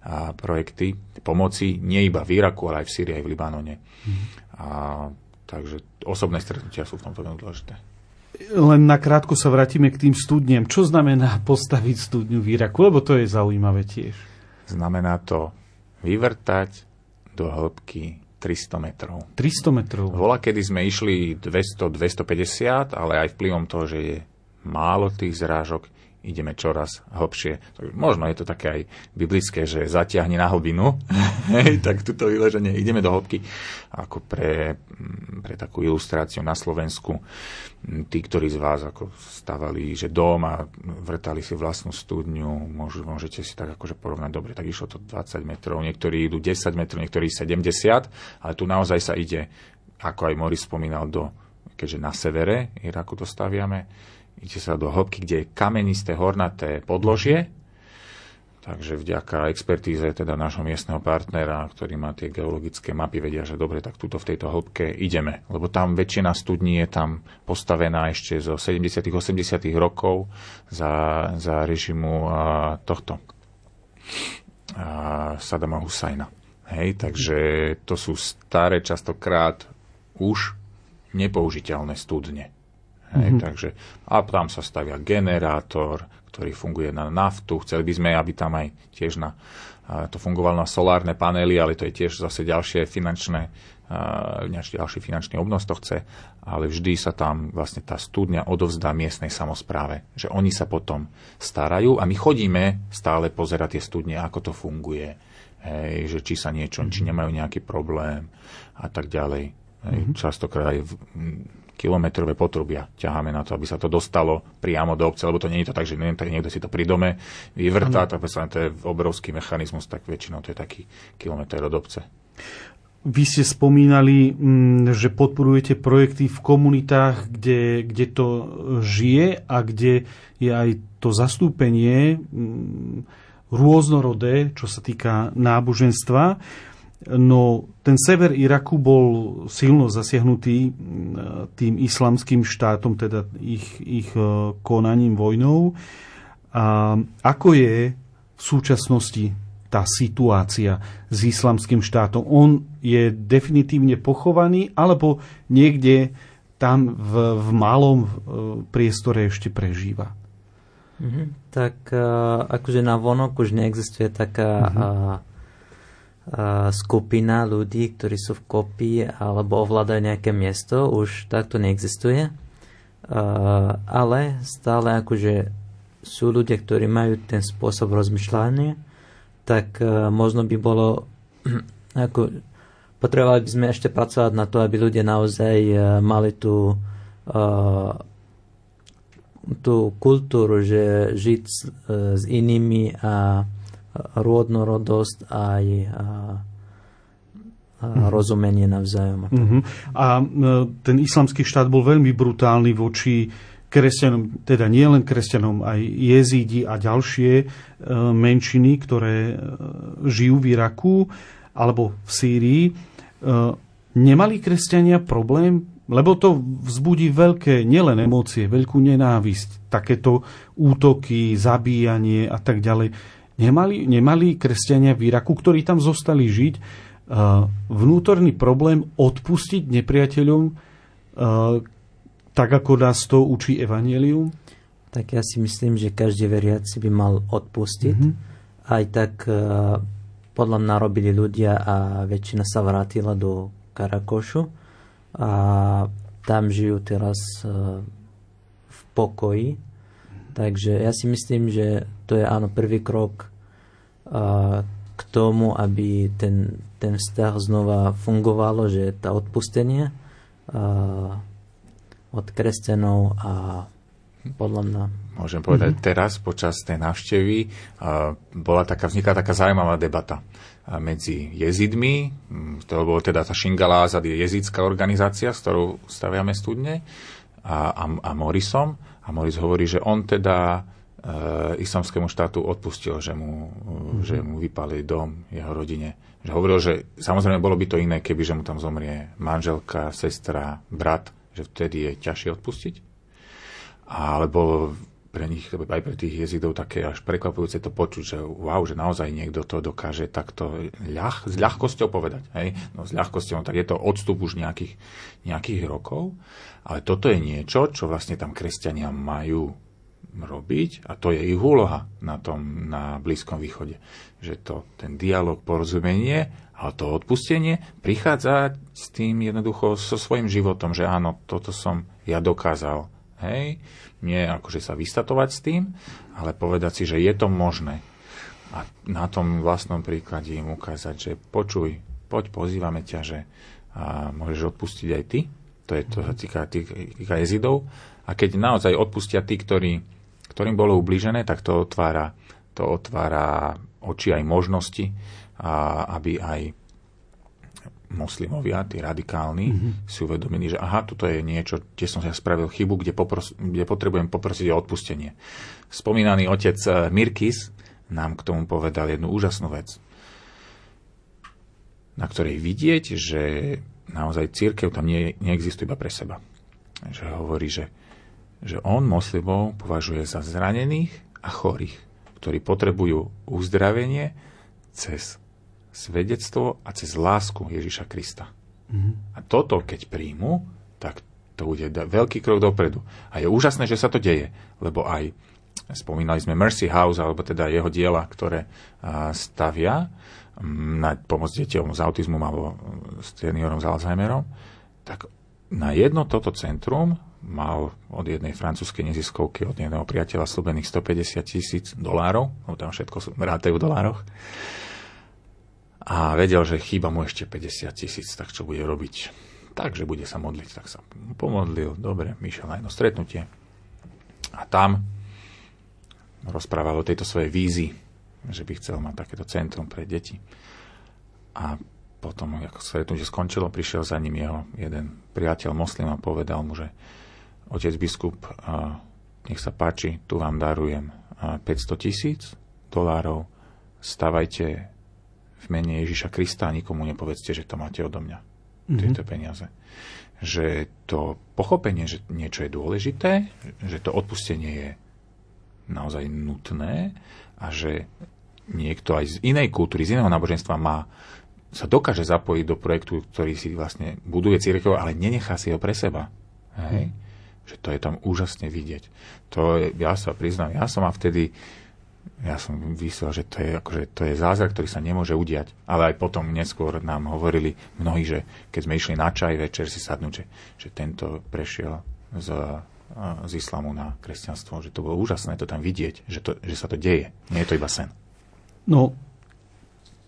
S2: a projekty pomoci nie iba v Iraku, ale aj v Syrii, aj v Libanone. A, takže osobné stretnutia sú v tomto veľmi dôležité.
S1: Len na krátko sa vrátime k tým studniam. Čo znamená postaviť studňu v Iraku? Lebo to je zaujímavé tiež.
S2: Znamená to vyvrtať do hĺbky 300 metrov.
S1: 300 metrov.
S2: Vola, kedy sme išli 200-250, ale aj vplyvom toho, že je málo tých zrážok, ideme čoraz hlbšie. Možno je to také aj biblické, že zatiahne na hlbinu, tak tuto vyleženie ideme do hĺbky. Ako pre, mm, pre takú ilustráciu na Slovensku, mm, tí, ktorí z vás ako stavali, že dom a vrtali si vlastnú studňu, môžu, môžete si tak akože porovnať, dobre, tak išlo to 20 metrov, niektorí idú 10 metrov, niektorí 70, ale tu naozaj sa ide, ako aj Moris spomínal, do, keďže na severe Iraku to staviame, ide sa do hĺbky, kde je kamenisté, hornaté podložie, Takže vďaka expertíze teda nášho miestneho partnera, ktorý má tie geologické mapy, vedia, že dobre, tak tuto v tejto hĺbke ideme. Lebo tam väčšina studní je tam postavená ešte zo 70 80 rokov za, za režimu a, tohto a, Sadama Husajna. Hej, takže to sú staré, častokrát už nepoužiteľné studne. Hej, mm-hmm. takže, a tam sa stavia generátor, ktorý funguje na naftu. Chceli by sme, aby tam aj tiež na, to fungovalo na solárne panely, ale to je tiež zase ďalšie finančné, ďalší finančný obnos to chce, ale vždy sa tam vlastne tá studňa odovzdá miestnej samozpráve, že oni sa potom starajú a my chodíme stále pozerať tie studne, ako to funguje, hej, že či sa niečo, či nemajú nejaký problém a tak ďalej. Hej, mm-hmm. Častokrát aj v, kilometrové potrubia ťaháme na to, aby sa to dostalo priamo do obce, lebo to nie je to tak, že tak niekto si to pri dome vyvrtá, tak to je obrovský mechanizmus, tak väčšinou to je taký kilometr od obce.
S1: Vy ste spomínali, mm, že podporujete projekty v komunitách, kde, kde to žije a kde je aj to zastúpenie mm, rôznorodé, čo sa týka náboženstva. No ten sever Iraku bol silno zasiahnutý tým islamským štátom, teda ich, ich e, konaním vojnou. A ako je v súčasnosti tá situácia s islamským štátom? On je definitívne pochovaný, alebo niekde tam v, v malom e, priestore ešte prežíva?
S3: Mhm. Tak uh, akože na vonok už neexistuje taká
S1: Mhm.
S3: Skupina ľudí, ktorí sú v kopii alebo ovládajú nejaké miesto, už takto neexistuje. Ale stále akože sú ľudia, ktorí majú ten spôsob rozmýšľania, tak uh, možno by bolo ako potrebovali by sme ešte pracovať na to, aby ľudia naozaj uh, mali tú uh, tú kultúru, že žiť s, e, s inými a rôdnorodosť aj a, a rozumenie navzájom.
S1: Uh-huh. A e, ten islamský štát bol veľmi brutálny voči kresťanom, teda nielen kresťanom, aj jezídi a ďalšie e, menšiny, ktoré e, žijú v Iraku alebo v Sýrii. nemali kresťania problém, lebo to vzbudí veľké, nielen emócie, veľkú nenávisť, takéto útoky, zabíjanie a tak ďalej. Nemali, nemali kresťania v Iraku, ktorí tam zostali žiť, e, vnútorný problém odpustiť nepriateľom, e, tak ako nás to učí Evangelium?
S3: Tak ja si myslím, že každý veriaci by mal odpustiť.
S1: Mhm.
S3: Aj tak e, podľa mňa robili ľudia a väčšina sa vrátila do Karakošu a tam žijú teraz v pokoji. Takže ja si myslím, že to je áno prvý krok e, k tomu, aby ten, ten vzťah znova fungovalo, že tá odpustenie e, od kresťanov a podľa mňa
S2: Môžem povedať, mm-hmm. teraz počas tej návštevy bola taká, vznikla taká zaujímavá debata medzi jezidmi, to bolo teda tá Šingala Azad je jezická organizácia, s ktorou staviame studne, a, a, a Morisom. A Moris hovorí, že on teda islamskému štátu odpustil, že mu, mm-hmm. že mu vypali dom jeho rodine. Že hovoril, že samozrejme bolo by to iné, keby že mu tam zomrie manželka, sestra, brat, že vtedy je ťažšie odpustiť. Alebo pre nich, aj pre tých jezidov také až prekvapujúce to počuť, že wow, že naozaj niekto to dokáže takto ľah, s ľahkosťou povedať. Hej? No s ľahkosťou, tak je to odstup už nejakých, nejakých rokov, ale toto je niečo, čo vlastne tam kresťania majú robiť a to je ich úloha na tom, na Blízkom východe. Že to, ten dialog, porozumenie, ale to odpustenie prichádza s tým jednoducho so svojím životom, že áno, toto som ja dokázal. Hej? nie akože sa vystatovať s tým, ale povedať si, že je to možné. A na tom vlastnom príklade im ukázať, že počuj, poď, pozývame ťa, že a môžeš odpustiť aj ty. To je to sa týka, týka jezidov. A keď naozaj odpustia tí, ktorí, ktorým bolo ublížené, tak to otvára, to otvára oči aj možnosti, a aby aj moslimovia, tí radikálni, mm-hmm. si uvedomili, že aha, toto je niečo, kde som ja spravil chybu, kde, popros- kde potrebujem poprosiť o odpustenie. Spomínaný otec eh, Mirkis nám k tomu povedal jednu úžasnú vec, na ktorej vidieť, že naozaj církev tam nie, neexistuje iba pre seba. Že hovorí, že, že on moslimov považuje za zranených a chorých, ktorí potrebujú uzdravenie cez svedectvo a cez lásku Ježiša Krista. Mm-hmm. A toto, keď príjmu, tak to bude veľký krok dopredu. A je úžasné, že sa to deje, lebo aj spomínali sme Mercy House, alebo teda jeho diela, ktoré stavia na pomoc deťom s autizmom alebo seniorom s Alzheimerom, tak na jedno toto centrum mal od jednej francúzskej neziskovky, od jedného priateľa slúbených 150 tisíc dolárov, lebo tam všetko rátajú v dolároch a vedel, že chýba mu ešte 50 tisíc, tak čo bude robiť? Takže bude sa modliť, tak sa pomodlil, dobre, myšiel na jedno stretnutie a tam rozprával o tejto svojej vízi, že by chcel mať takéto centrum pre deti. A potom, ako stretnutie skončilo, prišiel za ním jeho jeden priateľ moslim a povedal mu, že otec biskup, nech sa páči, tu vám darujem 500 tisíc dolárov, stavajte v mene Ježiša Krista a nikomu nepovedzte, že to máte odo mňa. Mm-hmm. Tieto peniaze. Že to pochopenie, že niečo je dôležité, že to odpustenie je naozaj nutné a že niekto aj z inej kultúry, z iného náboženstva má sa dokáže zapojiť do projektu, ktorý si vlastne buduje církev, ale nenechá si ho pre seba. Hej? Mm. Že to je tam úžasne vidieť. To je, ja sa priznám, ja som ma vtedy ja som vyslel, že to je, akože, to je zázrak, ktorý sa nemôže udiať. Ale aj potom neskôr nám hovorili mnohí, že keď sme išli na čaj večer si sadnúť, že, že tento prešiel z, z islamu na kresťanstvo, že to bolo úžasné to tam vidieť, že, to, že sa to deje. Nie je to iba sen.
S1: No,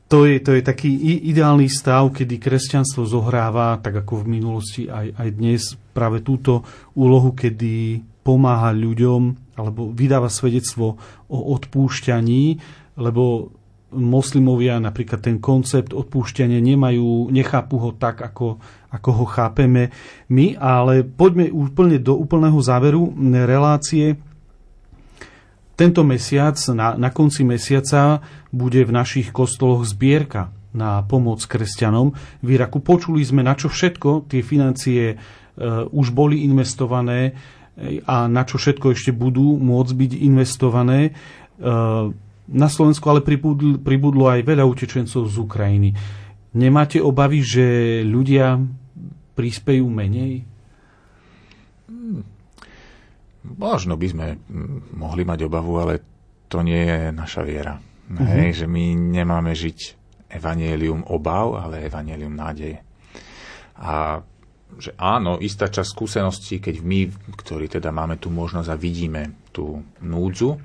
S1: to je, to je taký ideálny stav, kedy kresťanstvo zohráva, tak ako v minulosti aj, aj dnes, práve túto úlohu, kedy pomáha ľuďom alebo vydáva svedectvo o odpúšťaní, lebo moslimovia napríklad ten koncept odpúšťania nemajú, nechápu ho tak, ako, ako ho chápeme my, ale poďme úplne do úplného záveru relácie. Tento mesiac, na, na konci mesiaca, bude v našich kostoloch zbierka na pomoc kresťanom v Iraku. Počuli sme, na čo všetko tie financie e, už boli investované e, a na čo všetko ešte budú môcť byť investované. E, na Slovensku ale pribudlo, pribudlo aj veľa utečencov z Ukrajiny. Nemáte obavy, že ľudia prispejú menej?
S2: Možno by sme mm, mohli mať obavu, ale to nie je naša viera.
S1: Mhm.
S2: Uh-huh. Hej, že my nemáme žiť evanielium obav, ale evanielium nádeje. A že áno, istá časť skúseností, keď my, ktorí teda máme tú možnosť a vidíme tú núdzu,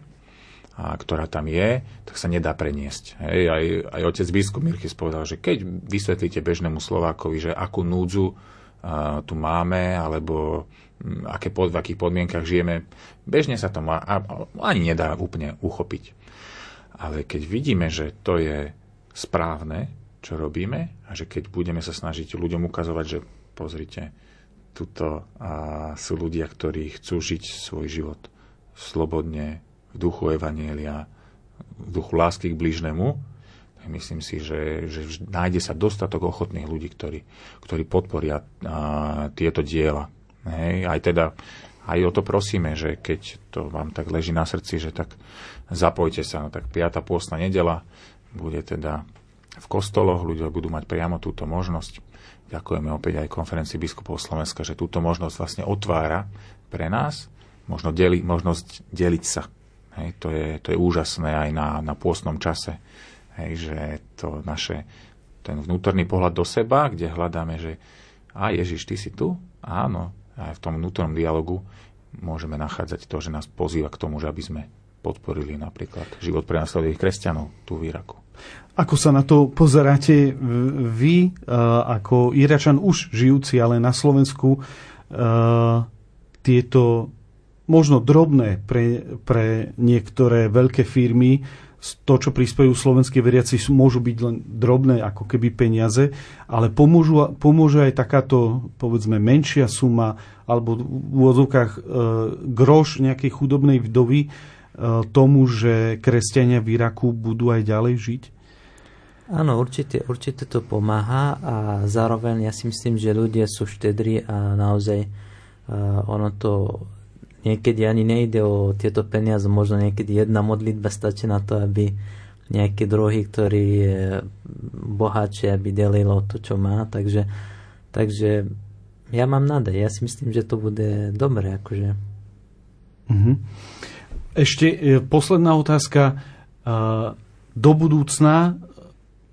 S2: a ktorá tam je, tak sa nedá preniesť. Hej, aj, aj otec biskup Mirkis povedal, že keď vysvetlíte bežnému Slovákovi, že akú núdzu uh, tu máme, alebo aké pod, v akých podmienkach žijeme, bežne sa to má, ani nedá úplne uchopiť. Ale keď vidíme, že to je správne, čo robíme, a že keď budeme sa snažiť ľuďom ukazovať, že pozrite, tuto a, sú ľudia, ktorí chcú žiť svoj život slobodne, v duchu Evanielia, v duchu lásky k blížnemu, tak myslím si, že, že nájde sa dostatok ochotných ľudí, ktorí, ktorí podporia a, tieto diela. Hej, aj teda aj o to prosíme, že keď to vám tak leží na srdci, že tak zapojte sa. No tak 5. pôstna nedela bude teda v kostoloch, ľudia budú mať priamo túto možnosť. Ďakujeme opäť aj konferencii biskupov Slovenska, že túto možnosť vlastne otvára pre nás, možno deli, možnosť deliť sa. Hej, to, je, to je úžasné aj na, na pôstnom čase. Hej, že to naše, ten vnútorný pohľad do seba, kde hľadáme, že a Ježiš, ty si tu? Áno. Aj v tom vnútornom dialogu môžeme nachádzať to, že nás pozýva k tomu, že aby sme podporili napríklad život pre následových kresťanov tu v Iraku.
S1: Ako sa na to pozeráte vy, eh, ako Iračan už žijúci, ale na Slovensku, eh, tieto možno drobné pre, pre niektoré veľké firmy, to, čo prispejú slovenskí veriaci, môžu byť len drobné, ako keby peniaze, ale pomôžu, pomôže aj takáto, povedzme, menšia suma, alebo v úvodzovkách e, groš nejakej chudobnej vdovy e, tomu, že kresťania v Iraku budú aj ďalej žiť?
S3: Áno, určite, určite to pomáha a zároveň ja si myslím, že ľudia sú štedrí a naozaj uh, ono to niekedy ani nejde o tieto peniaze, možno niekedy jedna modlitba stačí na to, aby nejaký druhý, ktorý je bohatší, aby delilo to, čo má. Takže, takže ja mám nádej. Ja si myslím, že to bude dobre. Akože.
S1: Mhm. Ešte e, posledná otázka. E, Do budúcna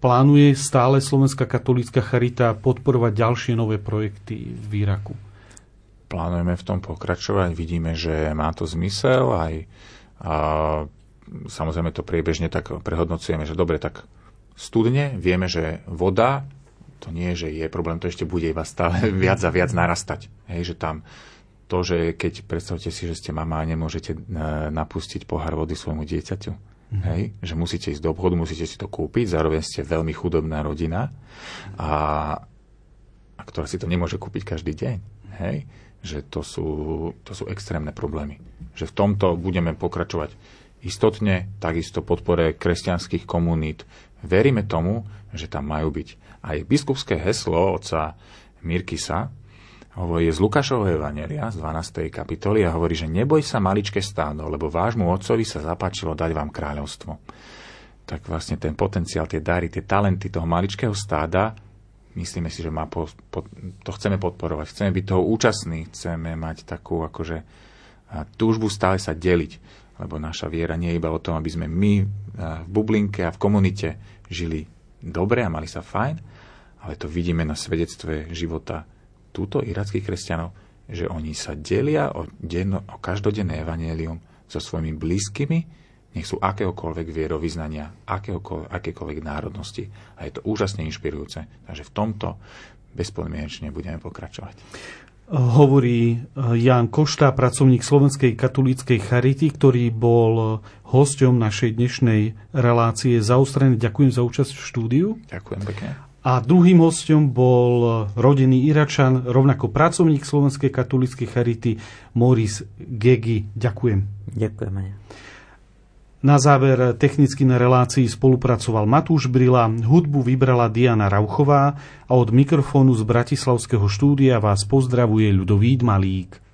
S1: plánuje stále Slovenská katolícka charita podporovať ďalšie nové projekty v Iraku?
S2: Plánujeme v tom pokračovať, vidíme, že má to zmysel, aj a, samozrejme to priebežne tak prehodnocujeme, že dobre, tak studne, vieme, že voda, to nie že je problém, to ešte bude iba stále viac a viac narastať. Hej, že tam to, že keď predstavte si, že ste mama a nemôžete e, napustiť pohár vody svojmu dieťaťu, mm. hej, že musíte ísť do obchodu, musíte si to kúpiť, zároveň ste veľmi chudobná rodina, a, a ktorá si to nemôže kúpiť každý deň. Hej, že to sú, to sú extrémne problémy. Že v tomto budeme pokračovať istotne, takisto podpore kresťanských komunít. Veríme tomu, že tam majú byť. Aj biskupské heslo oca Mirkisa hovorí z Lukášovho Evanelia z 12. kapitoly a hovorí, že neboj sa maličké stádo, lebo vášmu otcovi sa zapáčilo dať vám kráľovstvo. Tak vlastne ten potenciál, tie dary, tie talenty toho maličkého stáda myslíme si, že má po, po, to chceme podporovať. Chceme byť toho účastní, chceme mať takú akože túžbu stále sa deliť, lebo naša viera nie je iba o tom, aby sme my v bublinke a v komunite žili dobre a mali sa fajn, ale to vidíme na svedectve života túto irackých kresťanov, že oni sa delia o, denno, o každodenné evanelium so svojimi blízkymi, nech sú akéhokoľvek vierovýznania, akéhokoľvek, akékoľvek národnosti. A je to úžasne inšpirujúce. Takže v tomto bezpodmienečne budeme pokračovať.
S1: Hovorí Jan Košta, pracovník Slovenskej katolíckej charity, ktorý bol hosťom našej dnešnej relácie zaostrený. Ďakujem za účasť v štúdiu.
S2: Ďakujem pekne.
S1: A druhým hostom bol rodený Iračan, rovnako pracovník Slovenskej katolíckej charity Moris Gegi. Ďakujem.
S3: Ďakujem.
S1: Na záver technicky na relácii spolupracoval Matúš Brila, hudbu vybrala Diana Rauchová a od mikrofónu z Bratislavského štúdia vás pozdravuje Ľudovít Malík.